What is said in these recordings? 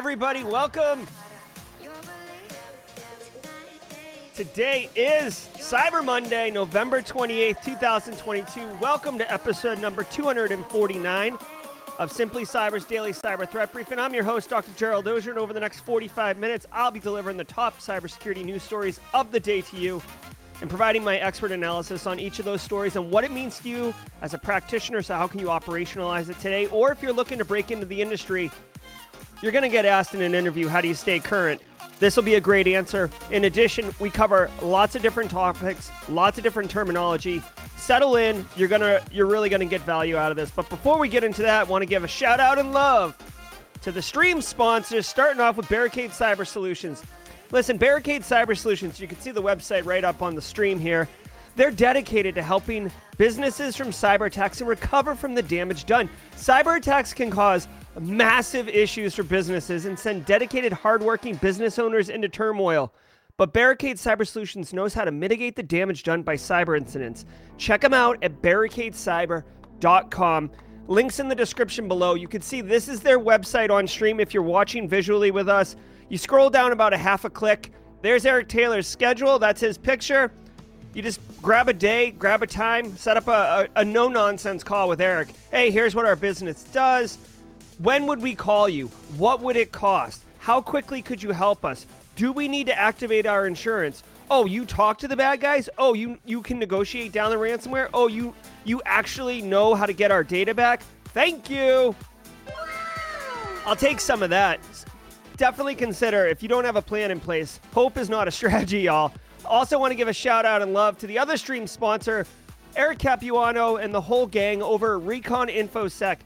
everybody. Welcome. Today is Cyber Monday, November 28th, 2022. Welcome to episode number 249 of Simply Cyber's Daily Cyber Threat Briefing. I'm your host, Dr. Gerald Auger, and over the next 45 minutes, I'll be delivering the top cybersecurity news stories of the day to you and providing my expert analysis on each of those stories and what it means to you as a practitioner. So, how can you operationalize it today? Or if you're looking to break into the industry, you're going to get asked in an interview, how do you stay current? This will be a great answer. In addition, we cover lots of different topics, lots of different terminology. Settle in. You're going to you're really going to get value out of this. But before we get into that, I want to give a shout out and love to the stream sponsors starting off with Barricade Cyber Solutions. Listen, Barricade Cyber Solutions, you can see the website right up on the stream here. They're dedicated to helping businesses from cyber attacks and recover from the damage done. Cyber attacks can cause massive issues for businesses and send dedicated, hardworking business owners into turmoil. But Barricade Cyber Solutions knows how to mitigate the damage done by cyber incidents. Check them out at barricadecyber.com. Links in the description below. You can see this is their website on stream if you're watching visually with us. You scroll down about a half a click. There's Eric Taylor's schedule. That's his picture. You just grab a day, grab a time, set up a, a, a no nonsense call with Eric. Hey, here's what our business does. When would we call you? What would it cost? How quickly could you help us? Do we need to activate our insurance? Oh, you talk to the bad guys? Oh, you you can negotiate down the ransomware? Oh, you you actually know how to get our data back? Thank you. I'll take some of that. Definitely consider if you don't have a plan in place, hope is not a strategy, y'all. Also want to give a shout out and love to the other stream sponsor, Eric Capuano and the whole gang over at Recon InfoSec.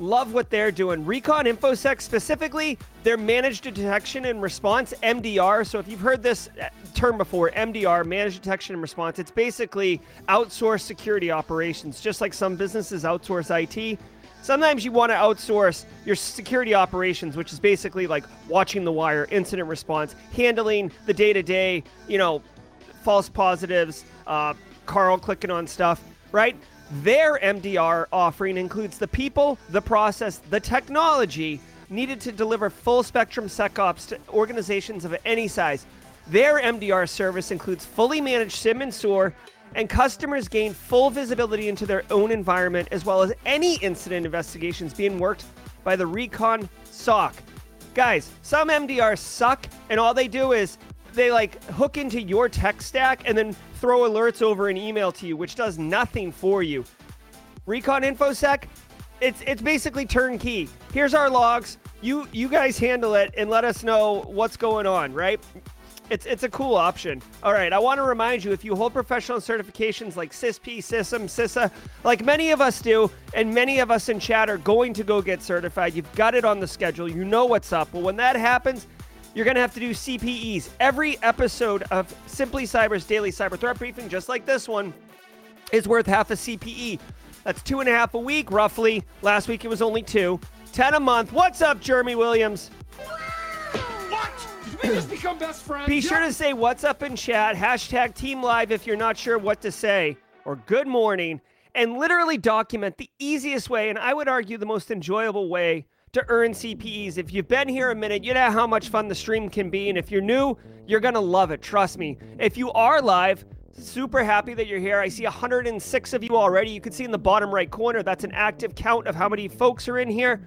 Love what they're doing. Recon InfoSec specifically, their managed detection and response, MDR. So if you've heard this uh, term before, MDR, managed detection and response, it's basically outsourced security operations, just like some businesses outsource IT. Sometimes you want to outsource your security operations, which is basically like watching the wire, incident response, handling the day to day, you know, false positives, uh, Carl clicking on stuff, right? Their MDR offering includes the people, the process, the technology needed to deliver full spectrum SecOps to organizations of any size. Their MDR service includes fully managed SIEM and SOAR, and customers gain full visibility into their own environment as well as any incident investigations being worked by the Recon SOC. Guys, some MDRs suck, and all they do is they like hook into your tech stack and then throw alerts over an email to you, which does nothing for you. Recon InfoSec, it's it's basically turnkey. Here's our logs. You you guys handle it and let us know what's going on, right? It's it's a cool option. All right, I want to remind you if you hold professional certifications like CISSP, CISM, CISA, like many of us do, and many of us in chat are going to go get certified. You've got it on the schedule. You know what's up. Well, when that happens, you're going to have to do CPEs. Every episode of Simply Cyber's daily cyber threat briefing, just like this one, is worth half a CPE. That's two and a half a week, roughly. Last week it was only two. 10 a month. What's up, Jeremy Williams? What? Did we just become best friends? Be sure to say what's up in chat, hashtag Team Live if you're not sure what to say, or good morning, and literally document the easiest way, and I would argue the most enjoyable way to earn CPEs. If you've been here a minute, you know how much fun the stream can be. And if you're new, you're going to love it. Trust me. If you are live, super happy that you're here. I see 106 of you already. You can see in the bottom right corner, that's an active count of how many folks are in here.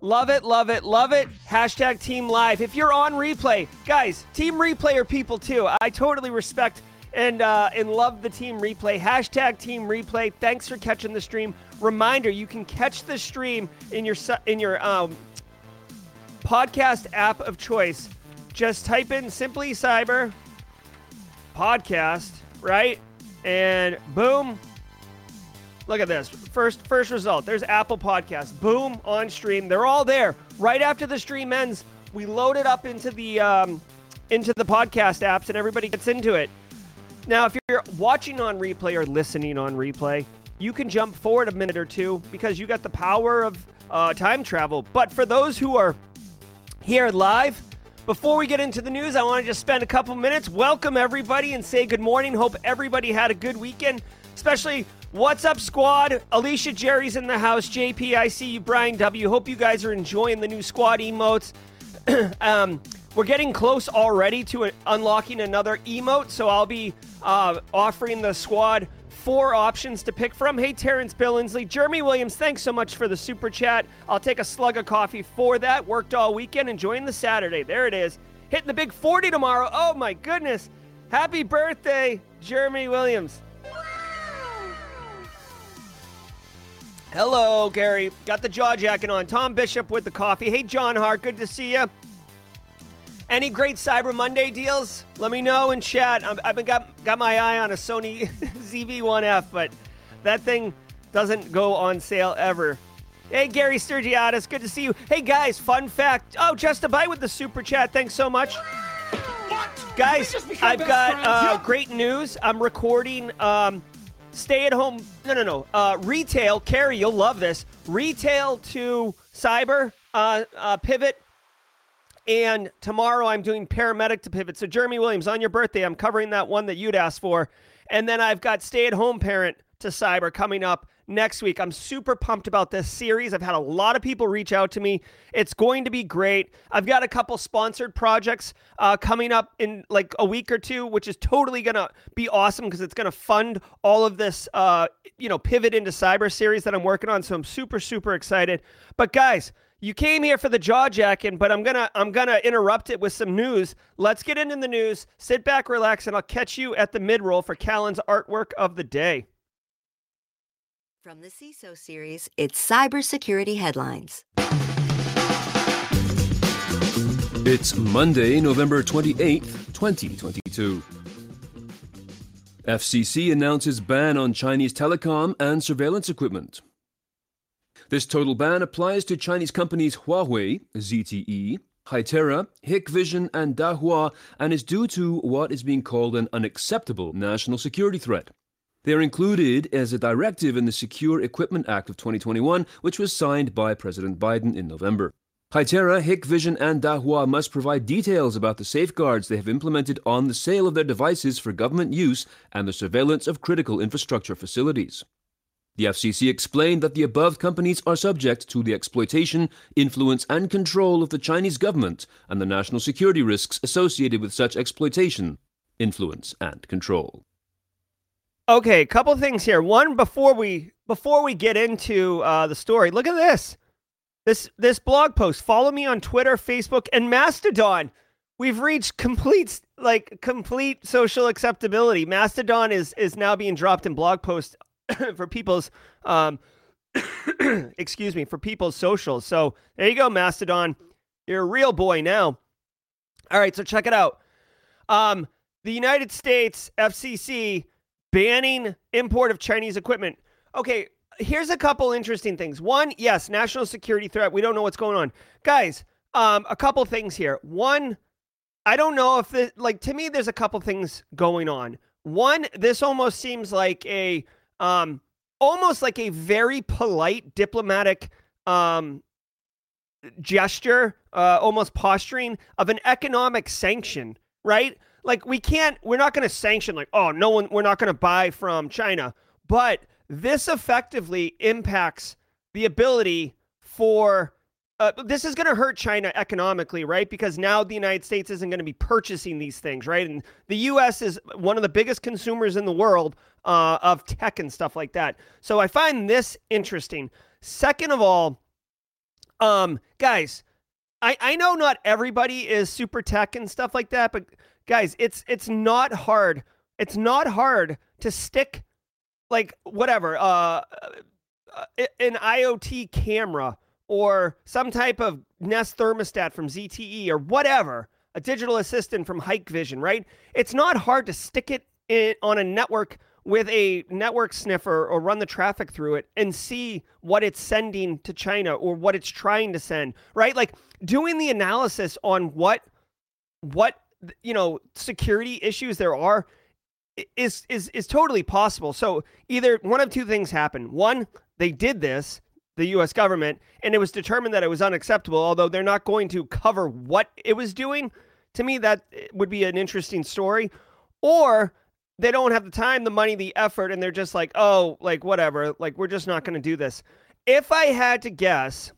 Love it, love it, love it. Hashtag Team Live. If you're on replay, guys, Team Replay are people too. I totally respect and uh, and love the Team Replay. Hashtag Team Replay. Thanks for catching the stream. Reminder: you can catch the stream in your in your um, podcast app of choice. Just type in "Simply Cyber Podcast," right, and boom. Look at this. First first result. There's Apple Podcast. Boom on stream. They're all there. Right after the stream ends, we load it up into the um, into the podcast apps, and everybody gets into it. Now, if you're watching on replay or listening on replay, you can jump forward a minute or two because you got the power of uh, time travel. But for those who are here live, before we get into the news, I want to just spend a couple minutes, welcome everybody, and say good morning. Hope everybody had a good weekend, especially What's up, squad? Alicia Jerry's in the house. JP, I see you. Brian W. Hope you guys are enjoying the new squad emotes. um, we're getting close already to unlocking another emote, so I'll be uh, offering the squad four options to pick from. Hey, Terrence Billingsley, Jeremy Williams, thanks so much for the super chat. I'll take a slug of coffee for that. Worked all weekend, enjoying the Saturday. There it is. Hitting the big 40 tomorrow. Oh my goodness. Happy birthday, Jeremy Williams. Hello, Gary. Got the jaw jacket on. Tom Bishop with the coffee. Hey, John Hart. Good to see you. Any great Cyber Monday deals? Let me know in chat. i have been got got my eye on a Sony ZV-1F, but that thing doesn't go on sale ever. Hey, Gary Sturgiadis, good to see you. Hey, guys, fun fact. Oh, just a bite with the super chat. Thanks so much. What? Guys, I've got uh, great news. I'm recording um, stay at home. No, no, no. Uh, retail, Carrie, you'll love this. Retail to cyber uh, uh, pivot. And tomorrow I'm doing paramedic to pivot. So, Jeremy Williams, on your birthday, I'm covering that one that you'd asked for. And then I've got stay at home parent to cyber coming up next week. I'm super pumped about this series. I've had a lot of people reach out to me. It's going to be great. I've got a couple sponsored projects uh, coming up in like a week or two, which is totally going to be awesome because it's going to fund all of this, uh, you know, pivot into cyber series that I'm working on. So I'm super, super excited. But guys, you came here for the jaw jacking, but I'm gonna I'm gonna interrupt it with some news. Let's get into the news. Sit back, relax, and I'll catch you at the mid roll for Callan's artwork of the day. From the CISO series, it's Cybersecurity Headlines. It's Monday, November 28th, 2022. FCC announces ban on Chinese telecom and surveillance equipment. This total ban applies to Chinese companies Huawei, ZTE, Hytera, Hikvision, and Dahua, and is due to what is being called an unacceptable national security threat. They are included as a directive in the Secure Equipment Act of 2021, which was signed by President Biden in November. Hytera, Hikvision, and Dahua must provide details about the safeguards they have implemented on the sale of their devices for government use and the surveillance of critical infrastructure facilities. The FCC explained that the above companies are subject to the exploitation, influence, and control of the Chinese government and the national security risks associated with such exploitation, influence, and control. Okay, a couple things here. One before we before we get into uh, the story, look at this. This this blog post. Follow me on Twitter, Facebook, and Mastodon. We've reached complete like complete social acceptability. Mastodon is is now being dropped in blog posts for people's um excuse me, for people's socials. So there you go, Mastodon. You're a real boy now. All right, so check it out. Um, the United States FCC banning import of Chinese equipment. Okay, here's a couple interesting things. One, yes, national security threat. We don't know what's going on. Guys, um, a couple things here. One, I don't know if the like, to me, there's a couple things going on. One, this almost seems like a, um, almost like a very polite diplomatic, um, gesture, uh, almost posturing of an economic sanction, right? like we can't we're not going to sanction like oh no one we're not going to buy from China but this effectively impacts the ability for uh, this is going to hurt China economically, right? Because now the United States isn't going to be purchasing these things, right? And the U.S. is one of the biggest consumers in the world uh, of tech and stuff like that. So I find this interesting. Second of all, um, guys, I I know not everybody is super tech and stuff like that, but guys, it's it's not hard. It's not hard to stick like whatever uh, uh an IoT camera or some type of Nest thermostat from ZTE or whatever, a digital assistant from Hikvision, right? It's not hard to stick it in, on a network with a network sniffer or run the traffic through it and see what it's sending to China or what it's trying to send, right? Like doing the analysis on what what you know security issues there are is is is totally possible. So either one of two things happen. One, they did this, the US government, and it was determined that it was unacceptable, although they're not going to cover what it was doing. To me that eh, would be an interesting story. Or they don't have the time, the money, the effort and they're just like, "Oh, like whatever, like we're just not going to do this." If I had to guess,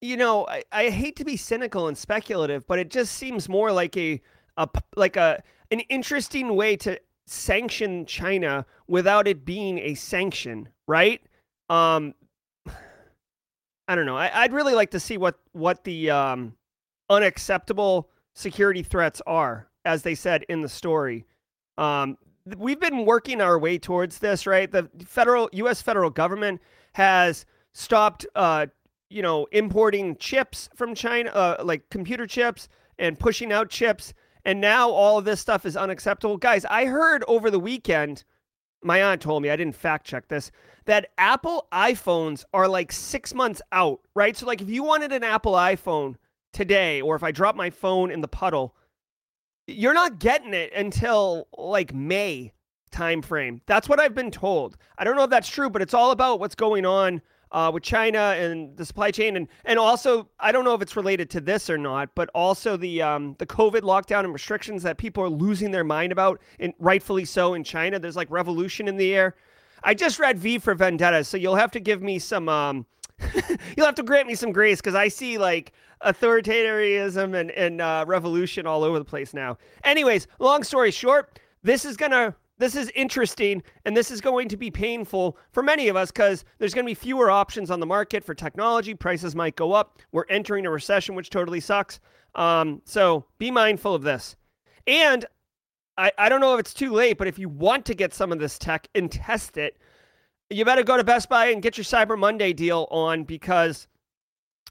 you know, I, I hate to be cynical and speculative, but it just seems more like a a like a an interesting way to sanction China without it being a sanction, right? Um, I don't know. I, would really like to see what what the um, unacceptable security threats are, as they said in the story. Um, we've been working our way towards this, right? The federal U.S. federal government has stopped, uh, you know, importing chips from China, uh, like computer chips, and pushing out chips and now all of this stuff is unacceptable. Guys, I heard over the weekend, my aunt told me, I didn't fact check this, that Apple iPhones are like six months out, right? So, like, if you wanted an Apple iPhone today, or if I drop my phone in the puddle, you're not getting it until like May timeframe. That's what I've been told. I don't know if that's true, but it's all about what's going on uh, with China and the supply chain, and and also I don't know if it's related to this or not, but also the um, the COVID lockdown and restrictions that people are losing their mind about, and rightfully so in China. There's like revolution in the air. I just read V for Vendetta, so you'll have to give me some. Um, you'll have to grant me some grace because I see like authoritarianism and and uh, revolution all over the place now. Anyways, long story short, this is gonna this is interesting and this is going to be painful for many of us because there's going to be fewer options on the market for technology. Prices might go up. We're entering a recession, which totally sucks. Um, so be mindful of this. And I, I don't know if it's too late, but if you want to get some of this tech and test it, you better go to Best Buy and get your Cyber Monday deal on because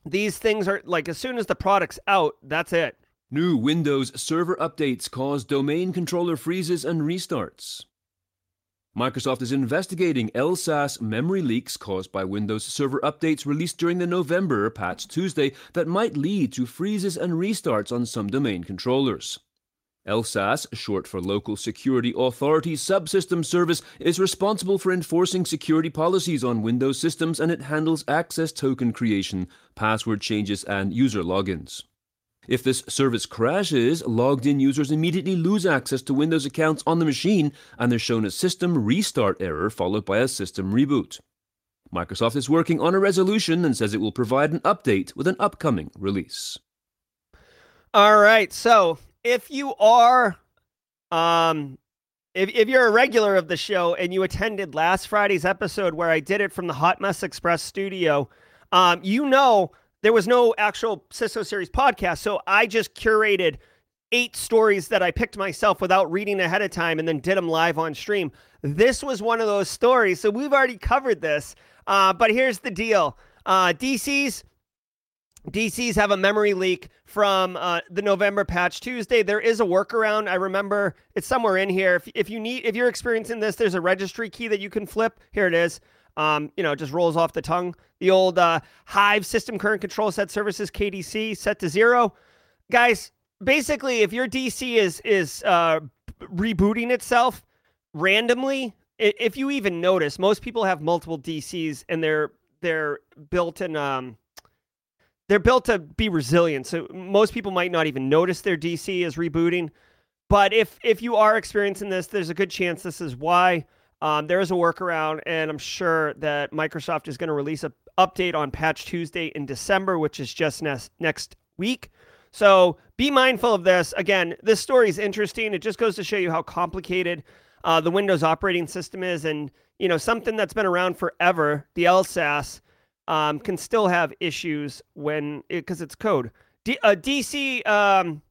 these things are like as soon as the product's out, that's it. New Windows Server updates cause domain controller freezes and restarts. Microsoft is investigating LSASS memory leaks caused by Windows Server updates released during the November Patch Tuesday that might lead to freezes and restarts on some domain controllers. LSASS, short for Local Security Authority Subsystem Service, is responsible for enforcing security policies on Windows systems and it handles access token creation, password changes, and user logins. If this service crashes, logged in users immediately lose access to Windows accounts on the machine and they're shown a system restart error followed by a system reboot. Microsoft is working on a resolution and says it will provide an update with an upcoming release. All right. So if you are, um, if, if you're a regular of the show and you attended last Friday's episode where I did it from the Hot Mess Express studio, um, you know there was no actual CISO series podcast. So I just curated eight stories that I picked myself without reading ahead of time and then did them live on stream. This was one of those stories. So we've already covered this. Uh, but here's the deal uh, DC's. DCs have a memory leak from uh, the November patch Tuesday. There is a workaround. I remember it's somewhere in here. If, if you need, if you're experiencing this, there's a registry key that you can flip. Here it is. Um, you know, it just rolls off the tongue. The old uh, Hive system current control set services KDC set to zero. Guys, basically, if your DC is is uh, rebooting itself randomly, if you even notice, most people have multiple DCs and they're they're built in um they're built to be resilient. So most people might not even notice their DC is rebooting. But if if you are experiencing this, there's a good chance this is why. Um, there is a workaround, and I'm sure that Microsoft is going to release an update on Patch Tuesday in December, which is just next next week. So be mindful of this. Again, this story is interesting. It just goes to show you how complicated uh, the Windows operating system is, and you know something that's been around forever, the LSASS, um, can still have issues when because it, it's code. D, uh, DC um,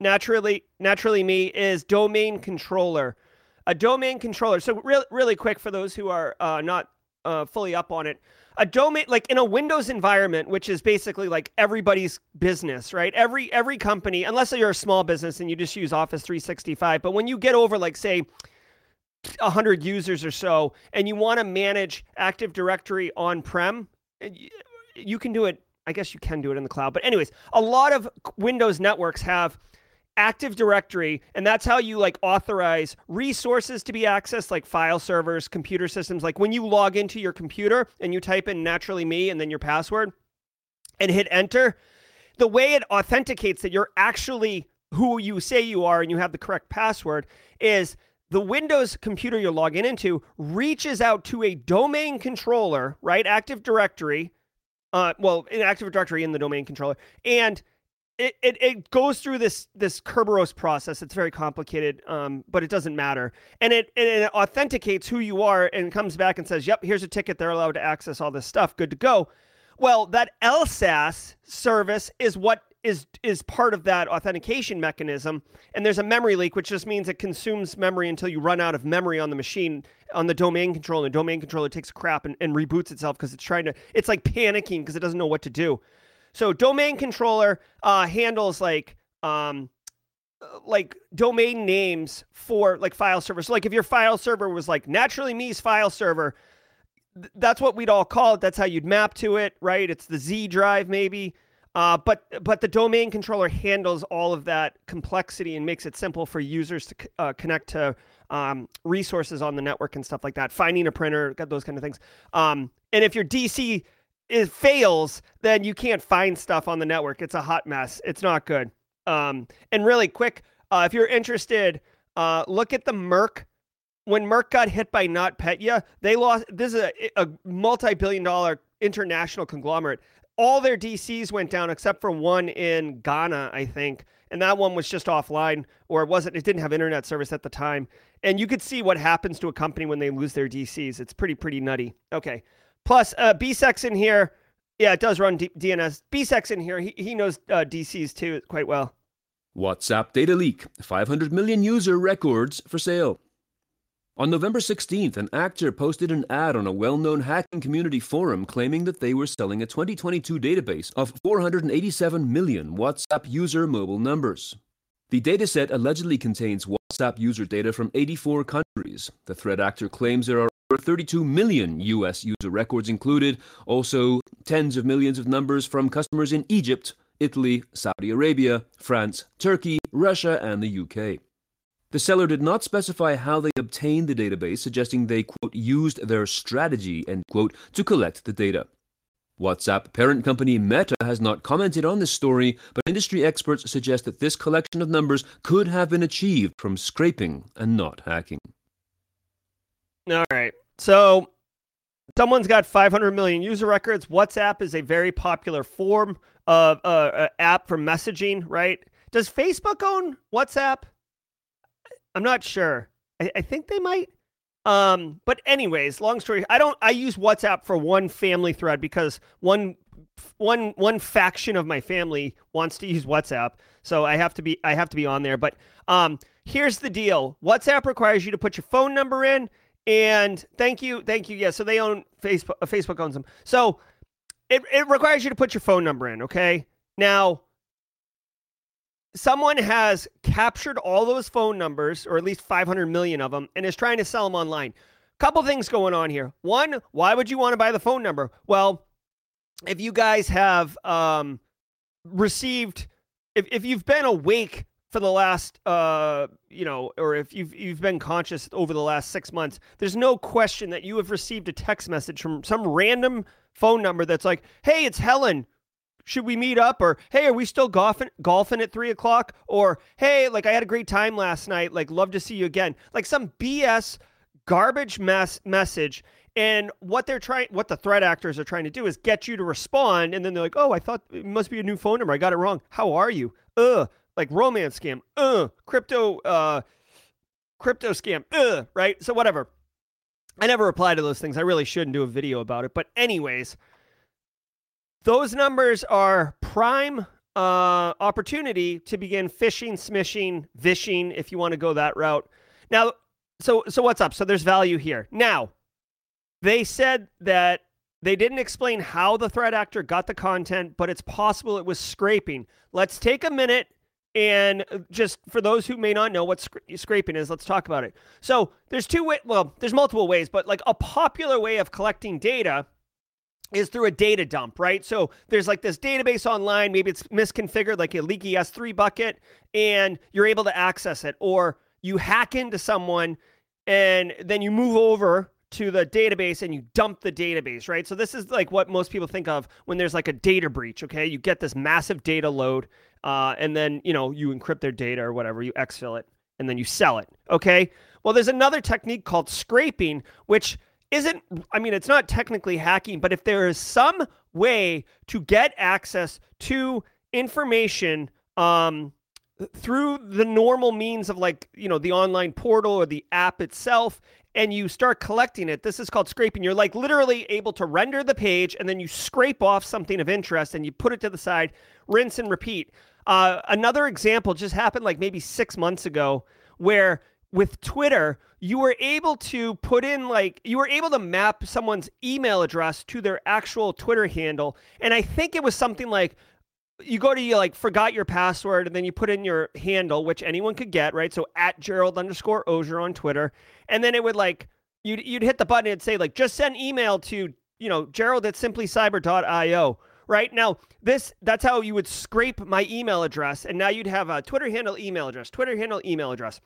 naturally naturally me is domain controller a domain controller. So really, really quick for those who are uh, not uh, fully up on it, a domain like in a Windows environment, which is basically like everybody's business, right? Every every company, unless you're a small business and you just use Office 365, but when you get over like say 100 users or so and you want to manage Active Directory on-prem, you can do it I guess you can do it in the cloud. But anyways, a lot of Windows networks have Active Directory, and that's how you like authorize resources to be accessed, like file servers, computer systems. Like when you log into your computer and you type in naturally me and then your password and hit enter, the way it authenticates that you're actually who you say you are and you have the correct password is the Windows computer you're logging into reaches out to a domain controller, right? Active Directory. Uh, well, in Active Directory in the domain controller, and it, it, it goes through this this Kerberos process. It's very complicated, um, but it doesn't matter. And it, and it authenticates who you are and comes back and says, "Yep, here's a ticket. They're allowed to access all this stuff. Good to go." Well, that LSAS service is what is is part of that authentication mechanism. And there's a memory leak, which just means it consumes memory until you run out of memory on the machine on the domain controller. The domain controller takes crap and, and reboots itself because it's trying to. It's like panicking because it doesn't know what to do. So domain controller uh, handles like um, like domain names for like file servers. So like if your file server was like naturally me's file server, th- that's what we'd all call it. That's how you'd map to it, right? It's the Z drive maybe. Uh, but but the domain controller handles all of that complexity and makes it simple for users to uh, connect to um, resources on the network and stuff like that. Finding a printer, those kind of things. Um, and if your DC it fails, then you can't find stuff on the network. It's a hot mess. It's not good. Um, and really quick, uh, if you're interested, uh, look at the Merck. When Merck got hit by NotPetya, they lost. This is a, a multi-billion dollar international conglomerate. All their DCs went down except for one in Ghana, I think, and that one was just offline, or it wasn't. It didn't have internet service at the time. And you could see what happens to a company when they lose their DCs. It's pretty pretty nutty. Okay. Plus, uh, BSEC's in here. Yeah, it does run D- DNS. BSEC's in here. He, he knows uh, DCs too quite well. WhatsApp data leak 500 million user records for sale. On November 16th, an actor posted an ad on a well known hacking community forum claiming that they were selling a 2022 database of 487 million WhatsApp user mobile numbers. The dataset allegedly contains WhatsApp user data from 84 countries. The threat actor claims there are over 32 million US user records included, also tens of millions of numbers from customers in Egypt, Italy, Saudi Arabia, France, Turkey, Russia, and the UK. The seller did not specify how they obtained the database, suggesting they, quote, used their strategy, end quote, to collect the data. WhatsApp parent company Meta has not commented on this story, but industry experts suggest that this collection of numbers could have been achieved from scraping and not hacking. All right. So someone's got 500 million user records. WhatsApp is a very popular form of uh, uh, app for messaging, right? Does Facebook own WhatsApp? I'm not sure. I, I think they might. Um, but anyways, long story. I don't. I use WhatsApp for one family thread because one one one faction of my family wants to use WhatsApp, so I have to be I have to be on there. But um, here's the deal: WhatsApp requires you to put your phone number in and thank you, thank you. Yeah, so they own Facebook. Uh, Facebook owns them. So it it requires you to put your phone number in. Okay. Now, someone has captured all those phone numbers, or at least 500 million of them, and is trying to sell them online. Couple things going on here. One, why would you want to buy the phone number? Well, if you guys have um, received, if, if you've been awake for the last uh you know or if you've you've been conscious over the last 6 months there's no question that you have received a text message from some random phone number that's like hey it's helen should we meet up? Or hey are we still golfing golfing at three o'clock? Or hey like i had a great time last night like love to see you again. Like some bs garbage mess message. And what they're trying what the threat actors are trying to do is get you to respond and then they're like oh i thought it must be a new phone number. I got it wrong. How are you? Ugh. Like romance scam, uh, crypto, uh, crypto scam, uh, right? So whatever. I never reply to those things. I really shouldn't do a video about it. But anyways, those numbers are prime uh, opportunity to begin phishing, smishing, vishing, if you want to go that route. Now, so so what's up? So there's value here. Now, they said that They didn't explain how the threat actor got the content, but it's possible it was scraping. Let's take a minute and uh, just for those who may not know what sc- scraping is, let's talk about it. So there's two way, well, there's multiple ways, but like a popular way of collecting data is through a data dump, right? So there's like this database online, maybe it's misconfigured like a leaky S3 bucket, and you're able to access it. Or you hack into someone and then you move over to the database and you dump the database, right? So this is like what most people think of when there's like a data breach, okay? You get this massive data load uh, and then, you know, you encrypt their data or whatever, you exfil it, and then you sell it, okay? Well, there's another technique called scraping, which isn't I mean it's not technically hacking, but if there is some way to get access to information um through the normal means of like, you know, the online portal or the app itself and you start collecting it. This is called scraping. You're like literally able to render the page and then you scrape off something of interest and you put it to the side, rinse and repeat. Uh, another example just happened like maybe six months ago where with Twitter, you were able to put in like you were able to map someone's email address to their actual Twitter handle. And I think it was something like you go to you like forgot your password and then you put in your handle, which anyone could get, right? So at Gerald underscore Auger on Twitter. And then it would like you'd you'd hit the button and say like just send email to, you know, Gerald at simplycyber.io. Right now, this that's how you would scrape my email address, and now you'd have a Twitter handle email address, Twitter handle email address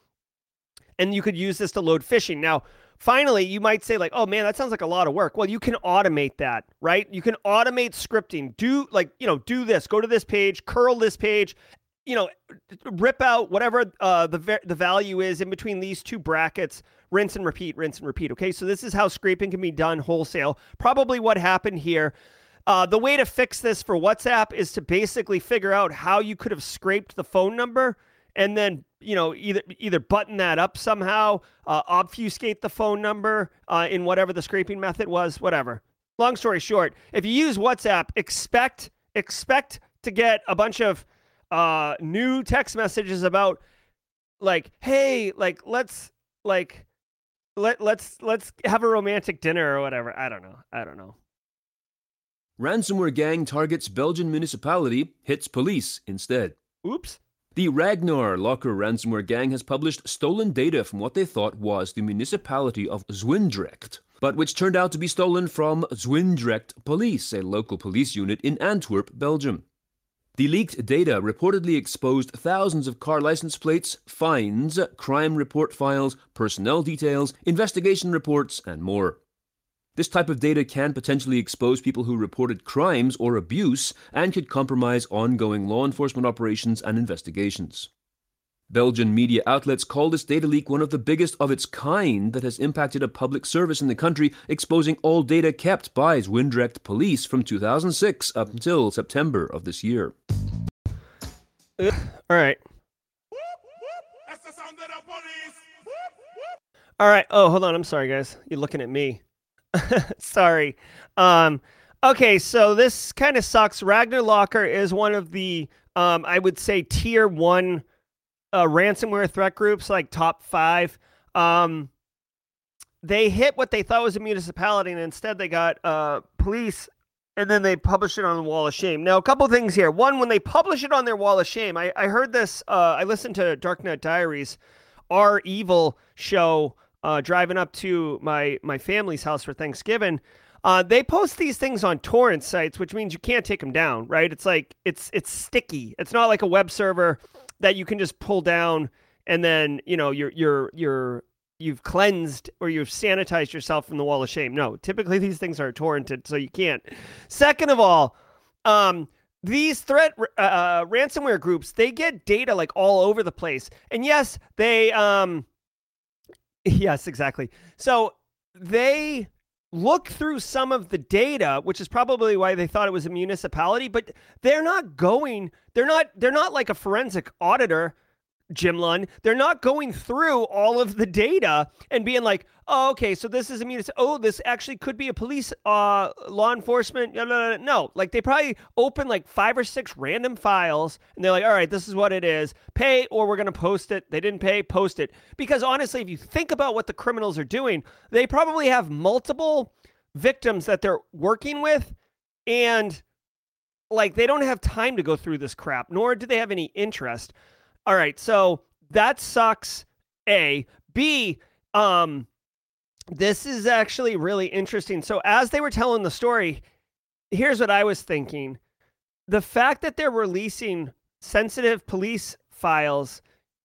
and you could use this to load phishing. Now, finally, you might say like, "Oh man, that sounds like a lot of work." Well, you can automate that, right? You can automate scripting. Do like, you know, do this. Go to this page, curl this page, you know, rip out whatever uh, the the value is in between these two brackets. Rinse and repeat, rinse and repeat. Okay, so this is how scraping can be done wholesale. Probably what happened here. Uh, the way to fix this for WhatsApp is to basically figure out how you could have scraped the phone number and then you know either either button that up somehow, uh, obfuscate the phone number uh, in whatever the scraping method was, whatever. Long story short, if you use WhatsApp, expect expect to get a bunch of uh, new text messages about like, hey, like let's like let let's let's have a romantic dinner or whatever. I don't know. I don't know. Ransomware gang targets Belgian municipality, hits police instead. Oops. The Ragnar Locker ransomware gang has published stolen data from what they thought was the municipality of Zwijndrecht, but which turned out to be stolen from Zwijndrecht Police, a local police unit in Antwerp, Belgium. The leaked data reportedly exposed thousands of car license plates, fines, crime report files, personnel details, investigation reports, and more. This type of data can potentially expose people who reported crimes or abuse and could compromise ongoing law enforcement operations and investigations. Belgian media outlets call this data leak one of the biggest of its kind that has impacted a public service in the country, exposing all data kept by Zwijndrecht police from 2006 up until September of this year. Uh, all right. All right. Oh, hold on. I'm sorry, guys. You're looking at me. Sorry. Um, okay, so this kind of sucks. Ragnar Locker is one of the, um, I would say, tier one uh, ransomware threat groups, like top five. Um, they hit what they thought was a municipality, and instead they got uh, police, and then they published it on the Wall of Shame. Now, a couple things here. One, when they publish it on their Wall of Shame, I, I heard this. Uh, I listened to Darknet Diaries, our evil show uh, driving up to my my family's house for Thanksgiving. Uh, they post these things on torrent sites, which means you can't take them down, right? It's like it's it's sticky. It's not like a web server that you can just pull down and then you know you're you're you're you've cleansed or you've sanitized yourself from the wall of shame. No, typically these things are torrented, so you can't. Second of all, um, these threat uh, uh ransomware groups they get data like all over the place, and yes, they um Yes, exactly. So they look through some of the data, which is probably why they thought it was a municipality, but they're not going, they're not, they're not like a forensic auditor Jim Lund, they're not going through all of the data and being like, oh, okay, so this is a mean, oh, this actually could be a police, uh, law enforcement. No, no, no, no. Like they probably open like five or six random files and they're like, all right, this is what it is. Pay or we're going to post it. They didn't pay, post it. Because honestly, if you think about what the criminals are doing, they probably have multiple victims that they're working with and like they don't have time to go through this crap nor do they have any interest all right so that sucks a. B um this is actually really interesting. So as they were telling the story here's what i was thinking. The fact that they're releasing sensitive police files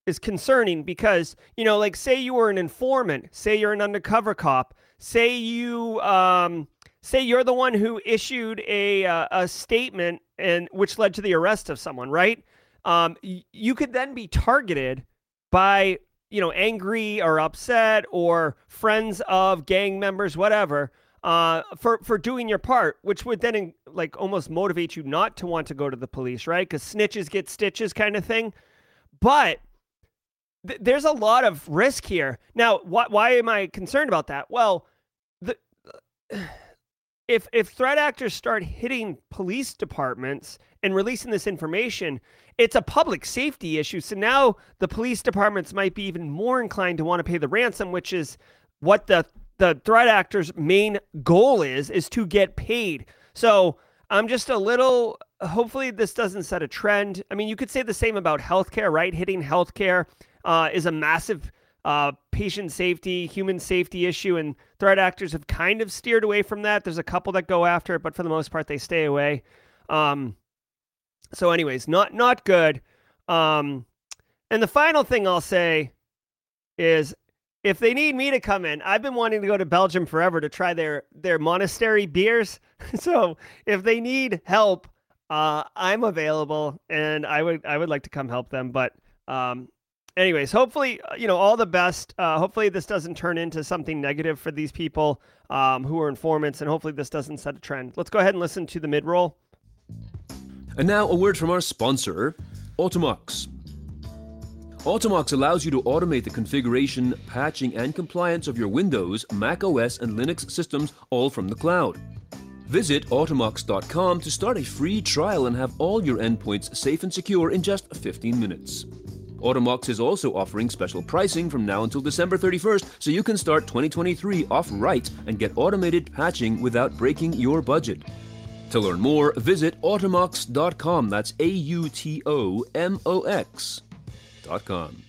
is concerning because you know like say you were an informant say you're an undercover cop say you um say you're the one who issued a uh, a statement and which led to the arrest of someone right um you could then be targeted by you know angry or upset or friends of gang members whatever uh for for doing your part which would then like almost motivate you not to want to go to the police right because snitches get stitches kind of thing but th- there's a lot of risk here. Now, why, why am I concerned about that? Well, the if if threat actors start hitting police departments and releasing this information, it's a public safety issue. So now the police departments might be even more inclined to want to pay the ransom, which is what the the threat actor's main goal is is to get paid. So I'm just a little hopefully this doesn't set a trend. I mean, you could say the same about healthcare, right? Hitting healthcare uh, is a massive uh, patient safety, human safety issue, and threat actors have kind of steered away from that. There's a couple that go after it, but for the most part, they stay away. Um, so, anyways, not not good. Um, and the final thing I'll say is, if they need me to come in, I've been wanting to go to Belgium forever to try their their monastery beers. so, if they need help, uh, I'm available, and I would I would like to come help them. But um, anyways, hopefully, uh, you know, all the best. Uh, hopefully, this doesn't turn into something negative for these people um, who are informants, and hopefully, this doesn't set a trend. Let's go ahead and listen to the mid roll. And now a word from our sponsor, Automox. Automox allows you to automate the configuration, patching, and compliance of your Windows, Mac OS, and Linux systems all from the cloud. Visit Automox.com to start a free trial and have all your endpoints safe and secure in just 15 minutes. Automox is also offering special pricing from now until December 31st, so you can start 2023 off right and get automated patching without breaking your budget. To learn more, visit Automox.com. That's A U T O M O X.com.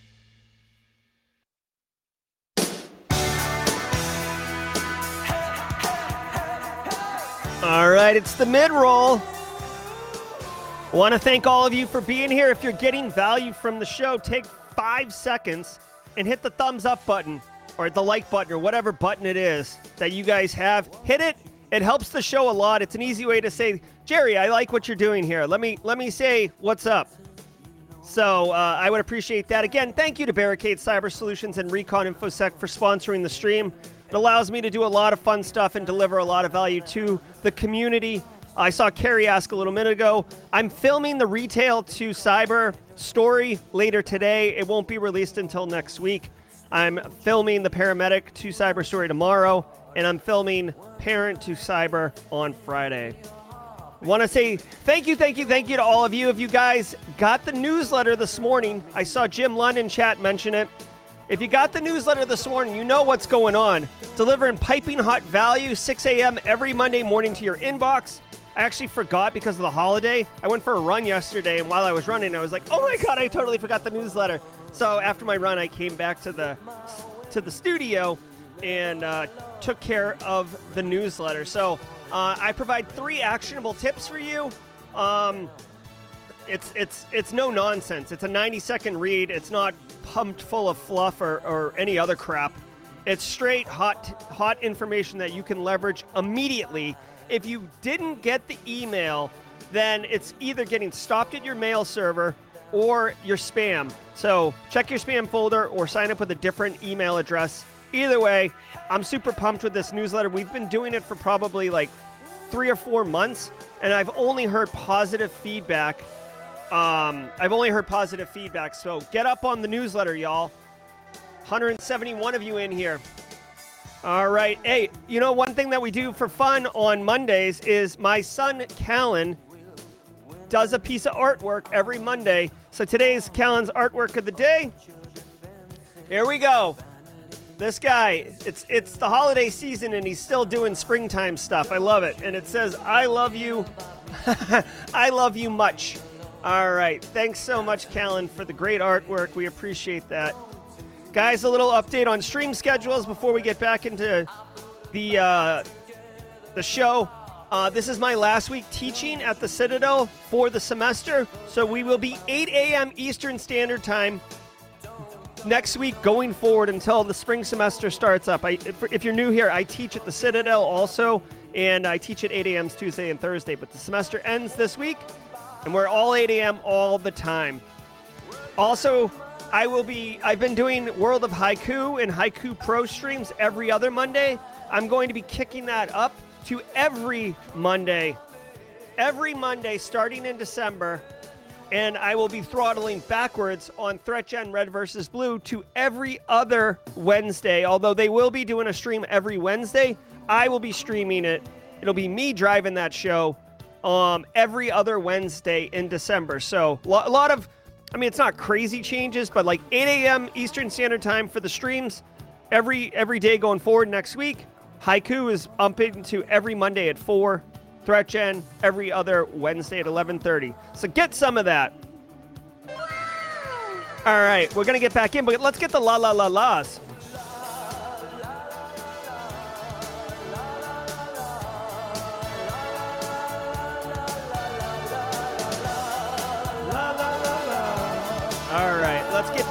All right, it's the mid roll. Want to thank all of you for being here. If you're getting value from the show, take five seconds and hit the thumbs up button or the like button or whatever button it is that you guys have. Hit it. It helps the show a lot. It's an easy way to say, Jerry, I like what you're doing here. Let me let me say what's up. So uh, I would appreciate that. Again, thank you to Barricade Cyber Solutions and Recon InfoSec for sponsoring the stream. It allows me to do a lot of fun stuff and deliver a lot of value to the community. I saw Carrie ask a little minute ago. I'm filming the retail to cyber story later today. It won't be released until next week. I'm filming the paramedic to cyber story tomorrow, and I'm filming parent to cyber on Friday. Want to say thank you, thank you, thank you to all of you. If you guys got the newsletter this morning, I saw Jim London chat mention it. If you got the newsletter this morning, you know what's going on. Delivering piping hot value, 6 a.m. every Monday morning to your inbox. I actually forgot because of the holiday. I went for a run yesterday, and while I was running, I was like, "Oh my god, I totally forgot the newsletter." So after my run, I came back to the to the studio and uh, took care of the newsletter. So uh, I provide three actionable tips for you. Um, it's it's it's no nonsense. It's a 90 second read. It's not pumped full of fluff or, or any other crap. It's straight hot hot information that you can leverage immediately. If you didn't get the email, then it's either getting stopped at your mail server or your spam. So check your spam folder or sign up with a different email address. Either way, I'm super pumped with this newsletter. We've been doing it for probably like three or four months, and I've only heard positive feedback. Um, I've only heard positive feedback. So get up on the newsletter, y'all. 171 of you in here. All right. Hey, you know, one thing that we do for fun on Mondays is my son, Callan, does a piece of artwork every Monday. So today's Callan's artwork of the day. Here we go. This guy, it's it's the holiday season and he's still doing springtime stuff. I love it. And it says, I love you. I love you much. All right. Thanks so much, Callan, for the great artwork. We appreciate that. Guys, a little update on stream schedules before we get back into the uh, the show. Uh, this is my last week teaching at the Citadel for the semester, so we will be 8 a.m. Eastern Standard Time next week going forward until the spring semester starts up. I, if, if you're new here, I teach at the Citadel also, and I teach at 8 a.m. Tuesday and Thursday. But the semester ends this week, and we're all 8 a.m. all the time. Also, I will be. I've been doing World of Haiku and Haiku Pro streams every other Monday. I'm going to be kicking that up to every Monday, every Monday starting in December and I will be throttling backwards on ThreatGen Red versus Blue to every other Wednesday. Although they will be doing a stream every Wednesday, I will be streaming it. It'll be me driving that show um, every other Wednesday in December. So a lot of, I mean, it's not crazy changes, but like 8 a.m. Eastern Standard Time for the streams every every day going forward next week. Haiku is upping to every Monday at 4. Threat Gen every other Wednesday at 11:30. So get some of that. All right, we're gonna get back in, but let's get the la la la las.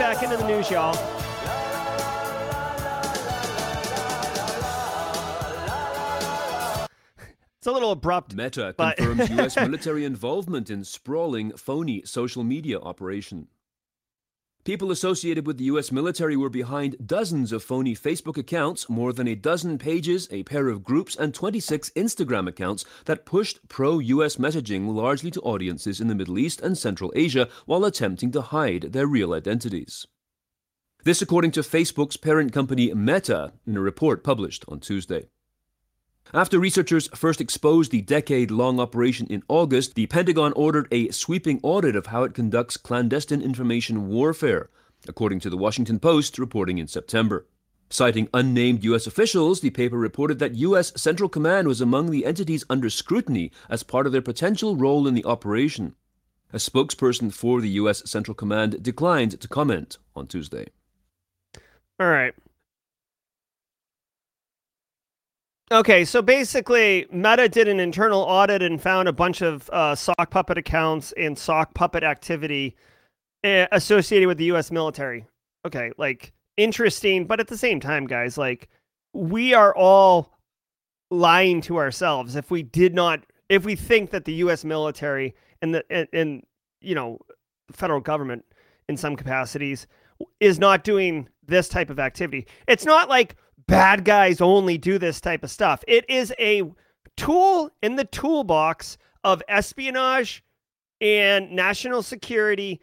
Back into the news, y'all. It's a little abrupt. Meta but- confirms U.S. military involvement in sprawling, phony social media operation. People associated with the U.S. military were behind dozens of phony Facebook accounts, more than a dozen pages, a pair of groups, and 26 Instagram accounts that pushed pro U.S. messaging largely to audiences in the Middle East and Central Asia while attempting to hide their real identities. This, according to Facebook's parent company Meta, in a report published on Tuesday. After researchers first exposed the decade long operation in August, the Pentagon ordered a sweeping audit of how it conducts clandestine information warfare, according to the Washington Post reporting in September. Citing unnamed U.S. officials, the paper reported that U.S. Central Command was among the entities under scrutiny as part of their potential role in the operation. A spokesperson for the U.S. Central Command declined to comment on Tuesday. All right. Okay, so basically, Meta did an internal audit and found a bunch of uh, sock puppet accounts and sock puppet activity uh, associated with the U.S. military. Okay, like interesting, but at the same time, guys, like we are all lying to ourselves if we did not, if we think that the U.S. military and the and, and you know, federal government in some capacities is not doing this type of activity. It's not like bad guys only do this type of stuff. It is a tool in the toolbox of espionage and national security.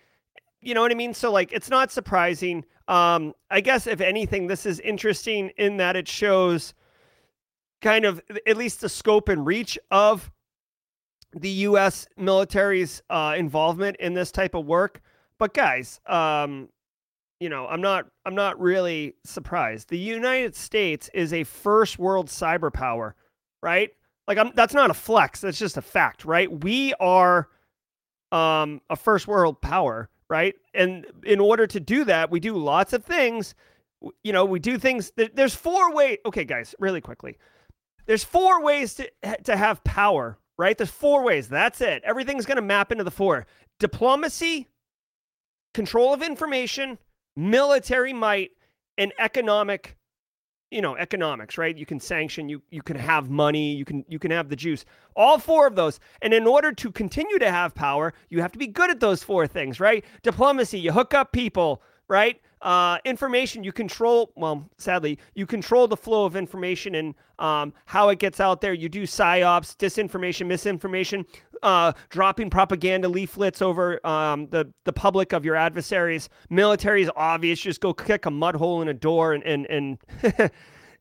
You know what I mean? So like it's not surprising. Um I guess if anything this is interesting in that it shows kind of at least the scope and reach of the US military's uh involvement in this type of work. But guys, um you know, I'm not I'm not really surprised. The United States is a first world cyber power, right? Like I'm that's not a flex, that's just a fact, right? We are um a first world power, right? And in order to do that, we do lots of things. You know, we do things that, there's four ways. Okay, guys, really quickly. There's four ways to to have power, right? There's four ways. That's it. Everything's going to map into the four. Diplomacy, control of information, military might and economic you know economics right? You can sanction you you can have money you can you can have the juice. All four of those. And in order to continue to have power you have to be good at those four things right? Diplomacy you hook up people right uh, information you control well sadly you control the flow of information and um, how it gets out there. You do psyops disinformation misinformation uh, dropping propaganda leaflets over um, the the public of your adversaries. Military is obvious. Just go kick a mud hole in a door and and and,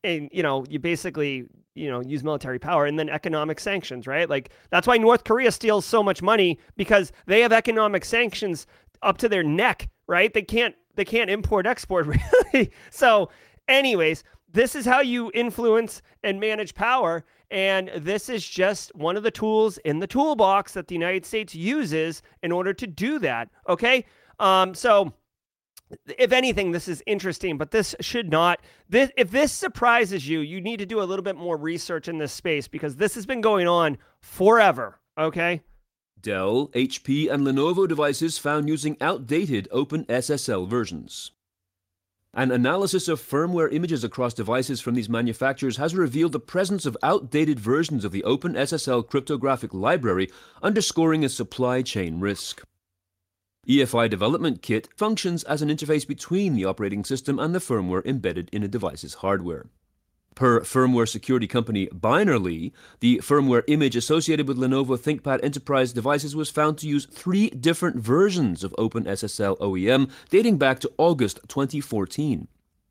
and you know you basically you know use military power and then economic sanctions right? Like that's why north korea steals so much money because they have economic sanctions up to their neck right? They can't they can't import export really. So Anyways, this is how you influence and manage power. And this is just one of the tools in the toolbox that the United States uses in order to do that. Okay. Um, so if anything, this is interesting, but this should not. This, if this surprises you, you need to do a little bit more research in this space because this has been going on forever. Okay. Dell, HP, and Lenovo devices found using outdated OpenSSL versions. An analysis of firmware images across devices from these manufacturers has revealed the presence of outdated versions of the OpenSSL cryptographic library, underscoring a supply chain risk. EFI Development Kit functions as an interface between the operating system and the firmware embedded in a device's hardware. Per firmware security company Binarly, the firmware image associated with Lenovo ThinkPad Enterprise devices was found to use three different versions of OpenSSL OEM dating back to August 2014.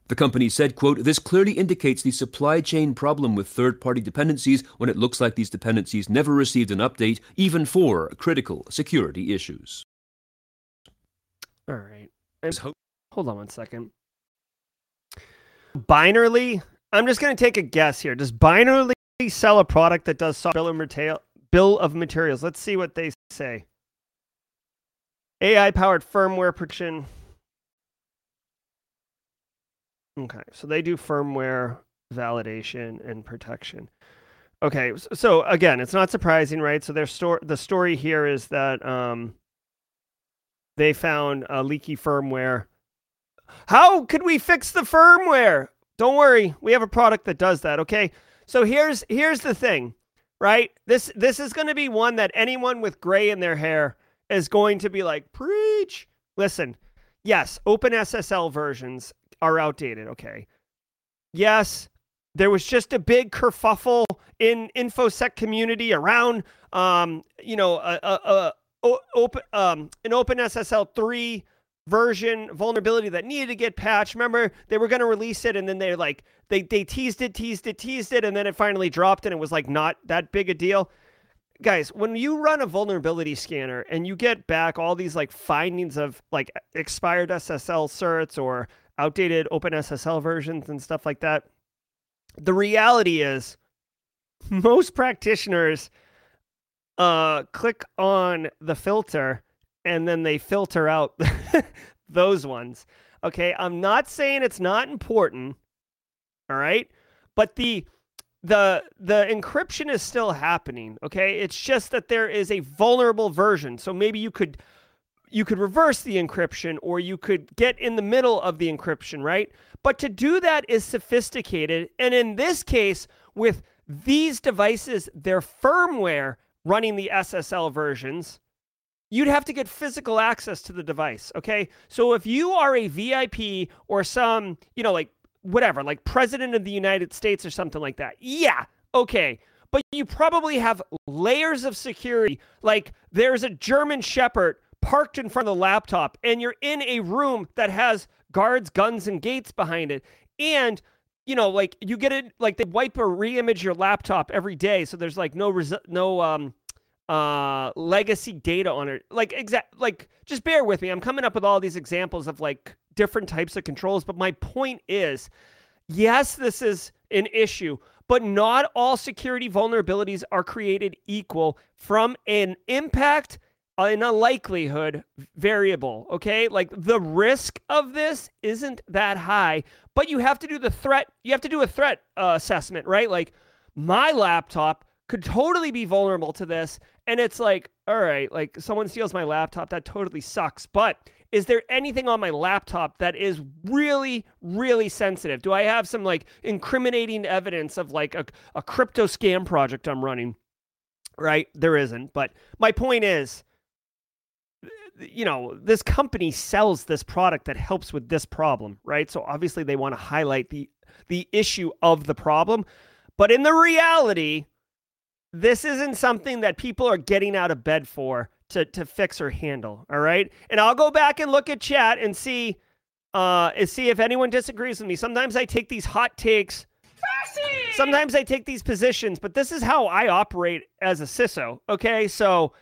The company said, quote, This clearly indicates the supply chain problem with third party dependencies when it looks like these dependencies never received an update, even for critical security issues. All right. Hold on one second. Binarly I'm just going to take a guess here. Does Binarly sell a product that does bill of, material, bill of materials? Let's see what they say. AI powered firmware protection. Okay, so they do firmware validation and protection. Okay, so again, it's not surprising, right? So their story, the story here is that um, they found a leaky firmware. How could we fix the firmware? Don't worry, we have a product that does that, okay? So here's here's the thing, right? This this is going to be one that anyone with gray in their hair is going to be like, "Preach." Listen. Yes, OpenSSL versions are outdated, okay? Yes, there was just a big kerfuffle in infosec community around um, you know, a, a, a open um, an OpenSSL 3 version vulnerability that needed to get patched. Remember, they were going to release it and then they like they they teased it, teased it, teased it and then it finally dropped and it was like not that big a deal. Guys, when you run a vulnerability scanner and you get back all these like findings of like expired SSL certs or outdated OpenSSL versions and stuff like that, the reality is most practitioners uh click on the filter and then they filter out those ones. Okay, I'm not saying it's not important. All right? But the the the encryption is still happening, okay? It's just that there is a vulnerable version. So maybe you could you could reverse the encryption or you could get in the middle of the encryption, right? But to do that is sophisticated. And in this case, with these devices, their firmware running the SSL versions, you'd have to get physical access to the device. Okay. So if you are a VIP or some, you know, like whatever, like president of the United States or something like that, yeah, okay. But you probably have layers of security. Like there's a German Shepherd parked in front of the laptop, and you're in a room that has guards, guns, and gates behind it. And you know, like you get it, like they wipe or re-image your laptop every day, so there's like no res- no um uh legacy data on it. Like exact like just bear with me. I'm coming up with all these examples of like different types of controls but my point is yes this is an issue but not all security vulnerabilities are created equal from an impact and a likelihood variable okay? Like the risk of this isn't that high but you have to do the threat you have to do a threat uh, assessment right? Like my laptop could totally be vulnerable to this and it's like, all right, like someone steals my laptop, that totally sucks. But is there anything on my laptop that is really, really sensitive? Do I have some like incriminating evidence of like a, a crypto scam project I'm running? Right? There isn't. But my point is, you know, this company sells this product that helps with this problem, right? So obviously they want to highlight the the issue of the problem. But in the reality, this isn't something that people are getting out of bed for to, to fix or handle. All right. And I'll go back and look at chat and see uh and see if anyone disagrees with me. Sometimes I take these hot takes. Sometimes I take these positions, but this is how I operate as a CISO. Okay. So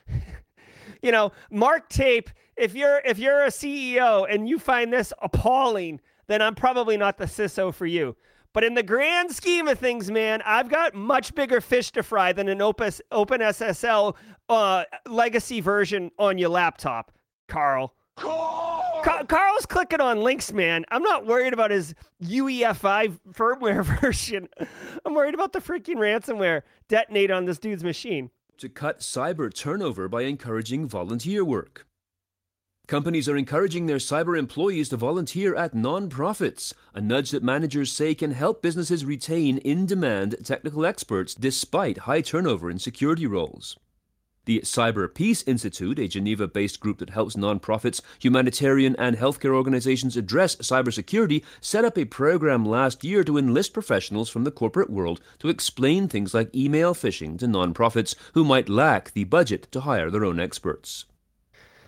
you know, mark tape, if you're if you're a CEO and you find this appalling, then I'm probably not the CISO for you. But in the grand scheme of things, man, I've got much bigger fish to fry than an Opus OpenSSL uh, legacy version on your laptop, Carl. Car- Carl's clicking on links, man. I'm not worried about his UEFI firmware version. I'm worried about the freaking ransomware detonate on this dude's machine. To cut cyber turnover by encouraging volunteer work. Companies are encouraging their cyber employees to volunteer at nonprofits, a nudge that managers say can help businesses retain in demand technical experts despite high turnover in security roles. The Cyber Peace Institute, a Geneva based group that helps nonprofits, humanitarian, and healthcare organizations address cybersecurity, set up a program last year to enlist professionals from the corporate world to explain things like email phishing to nonprofits who might lack the budget to hire their own experts.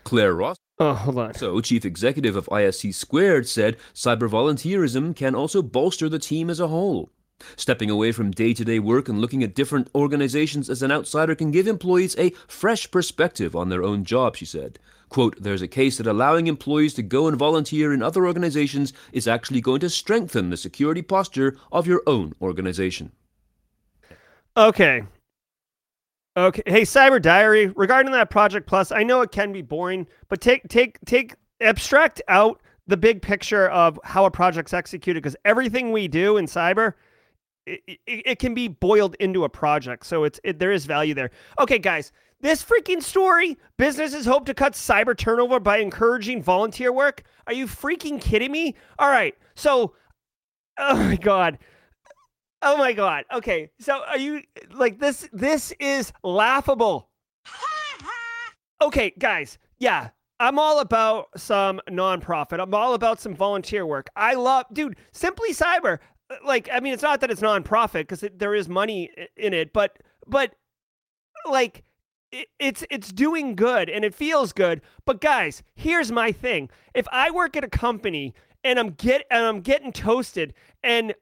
Claire Ross. Oh, hold on. So, chief executive of ISC Squared said cyber volunteerism can also bolster the team as a whole. Stepping away from day to day work and looking at different organizations as an outsider can give employees a fresh perspective on their own job, she said. Quote, there's a case that allowing employees to go and volunteer in other organizations is actually going to strengthen the security posture of your own organization. Okay. Okay. Hey, Cyber Diary, regarding that Project Plus, I know it can be boring, but take take take abstract out the big picture of how a project's executed because everything we do in cyber it, it, it, can be boiled into a project so it's it, there is value there okay guys this freaking story businesses hope to cut cyber turnover by encouraging volunteer work are you freaking kidding me all right so oh my god Oh my god. Okay. So are you like this this is laughable. okay, guys. Yeah. I'm all about some nonprofit. I'm all about some volunteer work. I love dude, Simply Cyber. Uh, like I mean it's not that it's nonprofit cuz there is money in it, but but like it, it's it's doing good and it feels good. But guys, here's my thing. If I work at a company and I'm get and I'm getting toasted and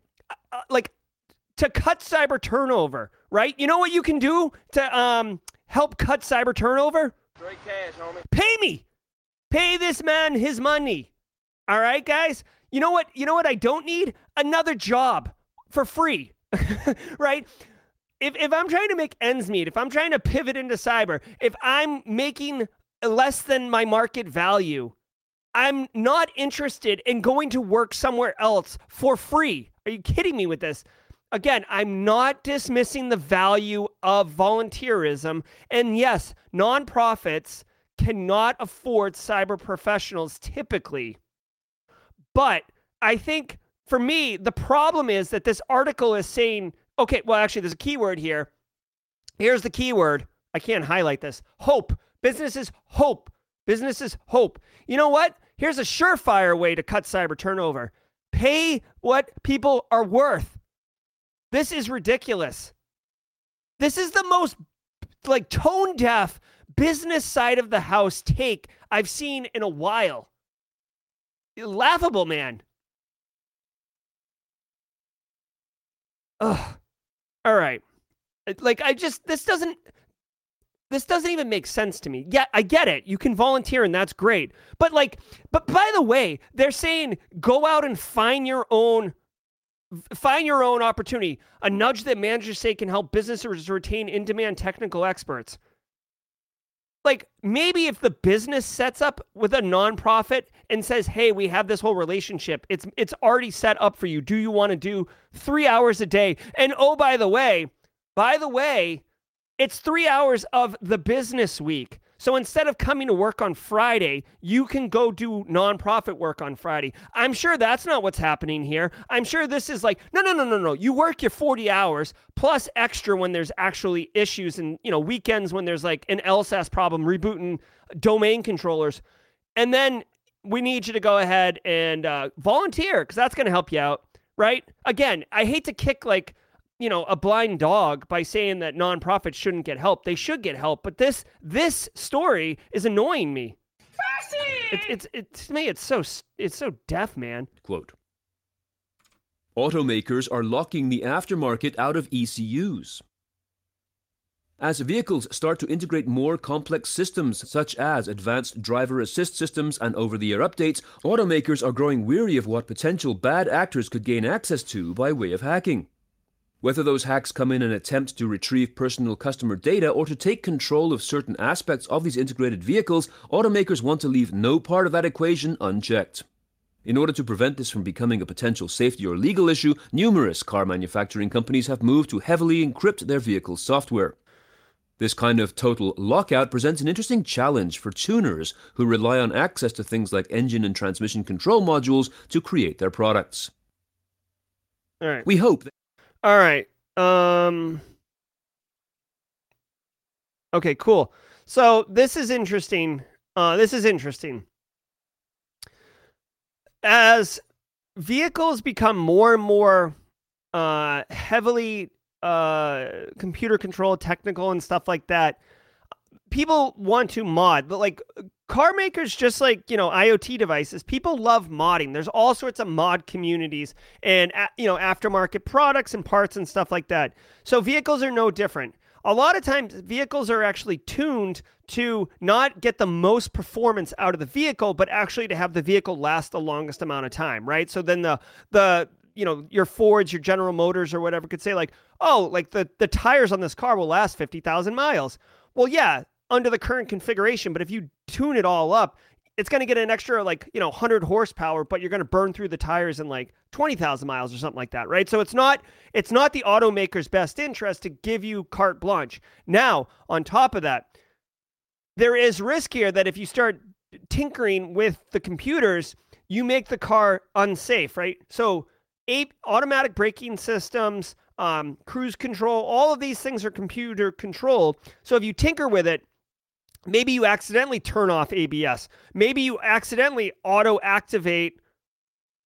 uh, like to cut cyber turnover, right? You know what you can do to um, help cut cyber turnover? Straight cash, homie. Pay me. Pay this man his money. All right, guys? You know what? You know what I don't need? Another job for free. right? If if I'm trying to make ends meet, if I'm trying to pivot into cyber, if I'm making less than my market value, I'm not interested in going to work somewhere else for free. Are you kidding me with this? Again, I'm not dismissing the value of volunteerism. And yes, nonprofits cannot afford cyber professionals typically. But I think for me, the problem is that this article is saying, okay, well, actually, there's a keyword here. Here's the keyword. I can't highlight this hope. Businesses hope. Businesses hope. You know what? Here's a surefire way to cut cyber turnover pay what people are worth. This is ridiculous. This is the most like tone deaf business side of the house take I've seen in a while. Laughable, man. Ugh. All right. Like I just this doesn't this doesn't even make sense to me. Yeah, I get it. You can volunteer and that's great. But like but by the way, they're saying go out and find your own Find your own opportunity. A nudge that managers say can help businesses retain in demand technical experts. Like maybe if the business sets up with a nonprofit and says, "Hey, we have this whole relationship. It's it's already set up for you. Do you want to do 3 hours a day?" And oh, by the way, by the way, it's 3 hours of the business week. So instead of coming to work on Friday, you can go do nonprofit work on Friday. I'm sure that's not what's happening here. I'm sure this is like, no, no, no, no, no. You work your 40 hours plus extra when there's actually issues and, you know, weekends when there's like an LSASS problem, rebooting domain controllers. And then we need you to go ahead and uh, volunteer because that's going to help you out, right? Again, I hate to kick like, you know a blind dog by saying that nonprofits shouldn't get help. They should get help, but this this story is annoying me. It's it's it, to me it's so it's so deaf, man. Quote. Automakers are locking the aftermarket out of ECUs. As vehicles start to integrate more complex systems, such as advanced driver assist systems and over the air updates, automakers are growing weary of what potential bad actors could gain access to by way of hacking. Whether those hacks come in an attempt to retrieve personal customer data or to take control of certain aspects of these integrated vehicles, automakers want to leave no part of that equation unchecked. In order to prevent this from becoming a potential safety or legal issue, numerous car manufacturing companies have moved to heavily encrypt their vehicle software. This kind of total lockout presents an interesting challenge for tuners who rely on access to things like engine and transmission control modules to create their products. All right. We hope that All right. Um Okay, cool. So this is interesting. Uh this is interesting. As vehicles become more and more uh heavily uh computer controlled, technical and stuff like that, people want to mod, but like car makers just like, you know, IoT devices, people love modding. There's all sorts of mod communities and you know, aftermarket products and parts and stuff like that. So vehicles are no different. A lot of times vehicles are actually tuned to not get the most performance out of the vehicle, but actually to have the vehicle last the longest amount of time, right? So then the the you know your Fords, your General Motors, or whatever could say like, oh, like the the tires on this car will last fifty thousand miles. Well, yeah, under the current configuration, but if you tune it all up, it's going to get an extra like you know 100 horsepower but you're going to burn through the tires in like 20,000 miles or something like that right? So it's not it's not the automaker's best interest to give you carte blanche. Now on top of that there is risk here that if you start tinkering with the computers you make the car unsafe right? So eight automatic braking systems um, cruise control all of these things are computer controlled. So if you tinker with it maybe you accidentally turn off ABS. Maybe you accidentally auto activate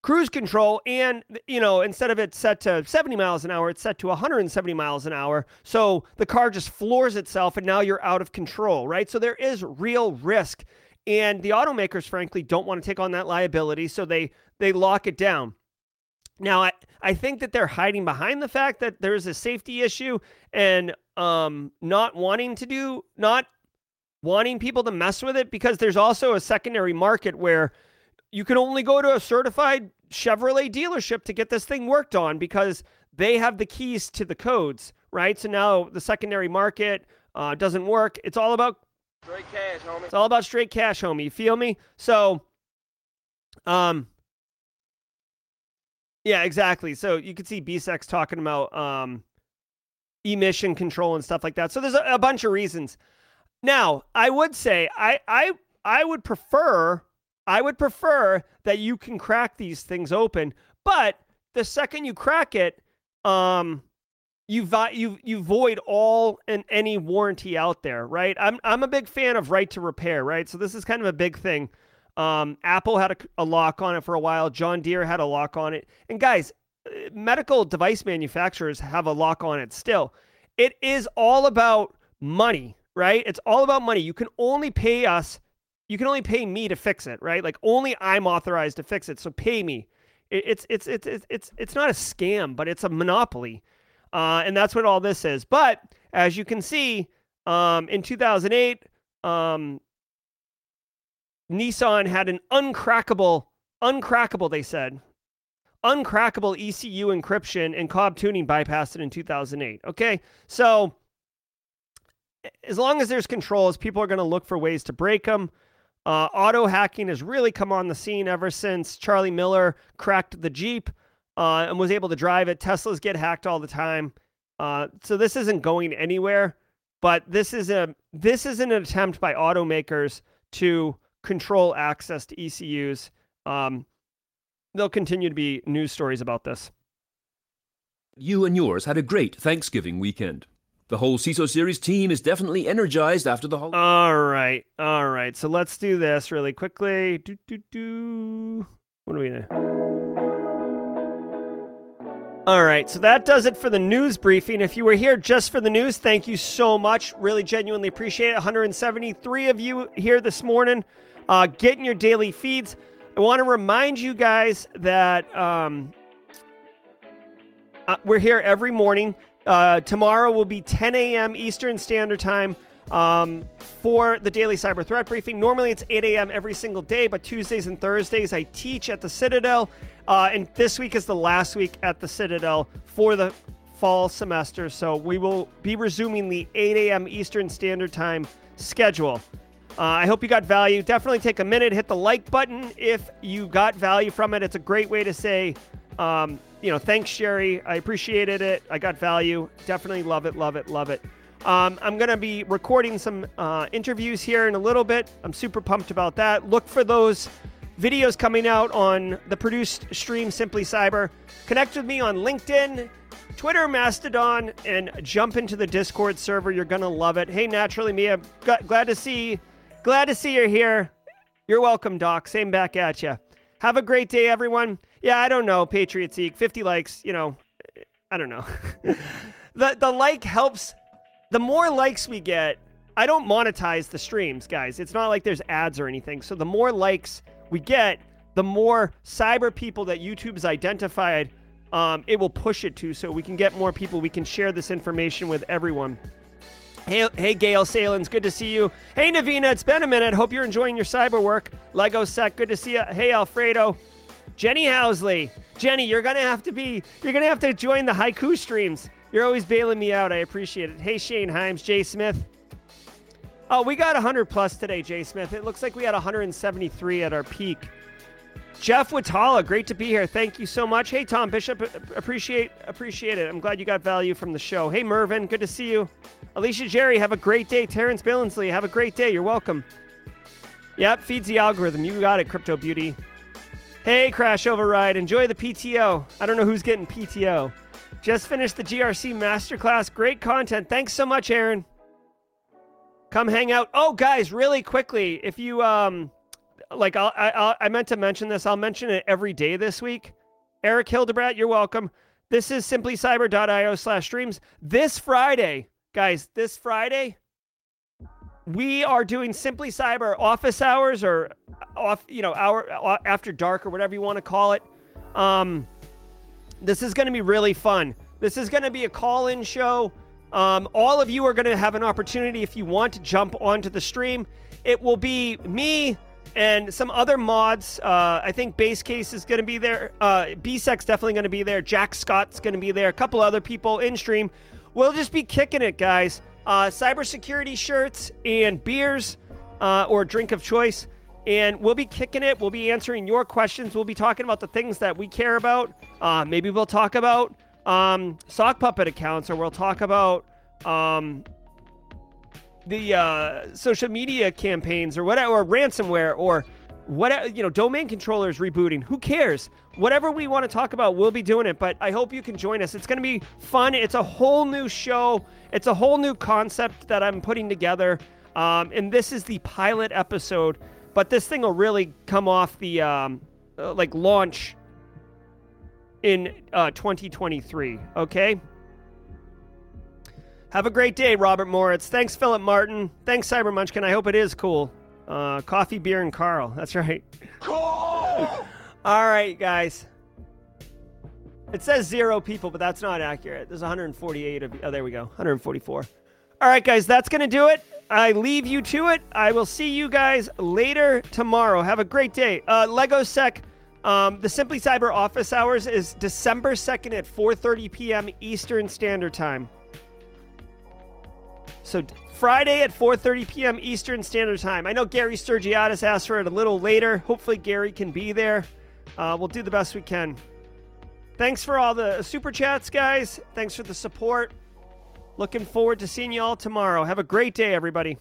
cruise control and you know instead of it set to 70 miles an hour it's set to 170 miles an hour. So the car just floors itself and now you're out of control right? So there is real risk. And the automakers frankly don't want to take on that liability so they they lock it down. Now i i think that they're hiding behind the fact that there's a safety issue and um not wanting to do not wanting people to mess with it because there's also a secondary market where you can only go to a certified Chevrolet dealership to get this thing worked on because they have the keys to the codes, right? So now the secondary market uh, doesn't work. It's all about Straight cash, homie. it's all about straight cash, homie. You feel me? So, um, yeah, exactly. So you can see BSEX talking about um, emission control and stuff like that. So there's a, a bunch of reasons. Now, I would say I I I would prefer I would prefer that you can crack these things open, but the second you crack it, um, you you you void all and any warranty out there, right? I'm I'm a big fan of right to repair, right? So this is kind of a big thing. Um, Apple had a, a lock on it for a while. John Deere had a lock on it, and guys, uh, medical device manufacturers have a lock on it still. It is all about money, right? It's all about money. You can only pay us, you can only pay me to fix it, right? Like only I'm authorized to fix it. So pay me. It, it's, it's it's it's it's it's not a scam, but it's a monopoly, uh, and that's what all this is. But as you can see, um, in 2008, um, Nissan had an uncrackable, uncrackable. They said uncrackable ECU encryption and Cobb tuning bypassed it in 2008. Okay, so as long as there's controls, people are going to look for ways to break them. Uh, auto hacking has really come on the scene ever since Charlie Miller cracked the Jeep uh, and was able to drive it. Teslas get hacked all the time, uh, so this isn't going anywhere. But this is a this is an attempt by automakers to control access to ECUs. Um, there'll continue to be news stories about this. you and yours had a great Thanksgiving weekend. The whole CISO series team is definitely energized after the holiday. All right, all right. So let's do this really quickly. Do do do. What do we do? All right, so that does it for the news briefing. If you were here just for the news, thank you so much. Really genuinely appreciate it. 173 of you here this morning, uh, getting your daily feeds. I want to remind you guys that um, uh, we're here every morning, Uh, tomorrow will be 10 a.m. Eastern Standard Time um, for the daily cyber threat briefing. Normally it's 8 a.m. every single day, but Tuesdays and Thursdays I teach at the Citadel. Uh, and this week is the last week at the Citadel for the fall semester. So we will be resuming the 8 a.m. Eastern Standard Time schedule. Uh, I hope you got value. Definitely take a minute, hit the like button if you got value from it. It's a great way to say, um, you know, thanks, Sherry. I appreciated it. I got value. Definitely love it, love it, love it. Um, I'm going to be recording some uh, interviews here in a little bit. I'm super pumped about that. Look for those videos coming out on the produced stream Simply Cyber. Connect with me on LinkedIn, Twitter, Mastodon, and jump into the Discord server. You're going to love it. Hey, naturally, Mia, glad to see glad to see you're here. You're welcome, Doc. Same back at you. Have a great day, everyone yeah, I don't know, Patriot Seek, 50 likes, you know, I don't know. the the like helps the more likes we get, I don't monetize the streams, guys. It's not like there's ads or anything. So the more likes we get, the more cyber people that YouTube's identified, um, it will push it to so we can get more people. We can share this information with everyone. Hey, hey, Gail Salins, good to see you. Hey, Navina, it's been a minute. Hope you're enjoying your cyber work. Lego Sec, good to see you. Hey, Alfredo. Jenny Housley. Jenny, you're gonna have to be you're gonna have to join the haiku streams. You're always bailing me out. I appreciate it. Hey Shane Himes, Jay Smith. Oh, we got 100 plus today, Jay Smith. It looks like we had 173 at our peak. Jeff Watala, great to be here. Thank you so much. Hey Tom Bishop, appreciate appreciate it. I'm glad you got value from the show. Hey Mervin, good to see you. Alicia Jerry, have a great day. Terrence Billingsley, have a great day. You're welcome. Yep, feeds the algorithm. You got it, Crypto Beauty. Hey, Crash Override, enjoy the PTO. I don't know who's getting PTO. Just finished the GRC Masterclass. Great content. Thanks so much, Aaron. Come hang out. Oh, guys, really quickly, if you um, like, I'll, I I meant to mention this. I'll mention it every day this week. Eric Hildebrat, you're welcome. This is simplycyber.io slash streams. This Friday, guys, this Friday, we are doing Simply Cyber office hours or off, you know, hour uh, after dark or whatever you want to call it. Um, this is going to be really fun. This is going to be a call-in show. Um, all of you are going to have an opportunity if you want to jump onto the stream. It will be me and some other mods. Uh, I think Base Case is going to be there. Uh, BSEC's definitely going to be there. Jack Scott's going to be there. A couple other people in stream. We'll just be kicking it, guys. Uh, cybersecurity shirts and beers uh, or drink of choice and we'll be kicking it. We'll be answering your questions. We'll be talking about the things that we care about. Uh, maybe we'll talk about um, sock puppet accounts, or we'll talk about um, the uh, social media campaigns, or whatever, or ransomware, or whatever. You know, domain controllers rebooting. Who cares? Whatever we want to talk about, we'll be doing it. But I hope you can join us. It's going to be fun. It's a whole new show. It's a whole new concept that I'm putting together. Um, and this is the pilot episode but this thing will really come off the um, uh, like launch in uh, 2023. Okay. Have a great day, Robert Moritz. Thanks, Philip Martin. Thanks, Cyber Munchkin. I hope it is cool. Uh, coffee, beer, and Carl. That's right. All right, guys. It says zero people, but that's not accurate. There's 148 of. Oh, there we go. 144. All right, guys. That's gonna do it. I leave you to it. I will see you guys later tomorrow. Have a great day. Uh, Lego Sec, um, the Simply Cyber office hours is December 2nd at 4.30 p.m. Eastern Standard Time. So Friday at 4.30 p.m. Eastern Standard Time. I know Gary Sturgiadis asked for it a little later. Hopefully Gary can be there. Uh, we'll do the best we can. Thanks for all the super chats, guys. Thanks for the support. Looking forward to seeing you all tomorrow. Have a great day, everybody.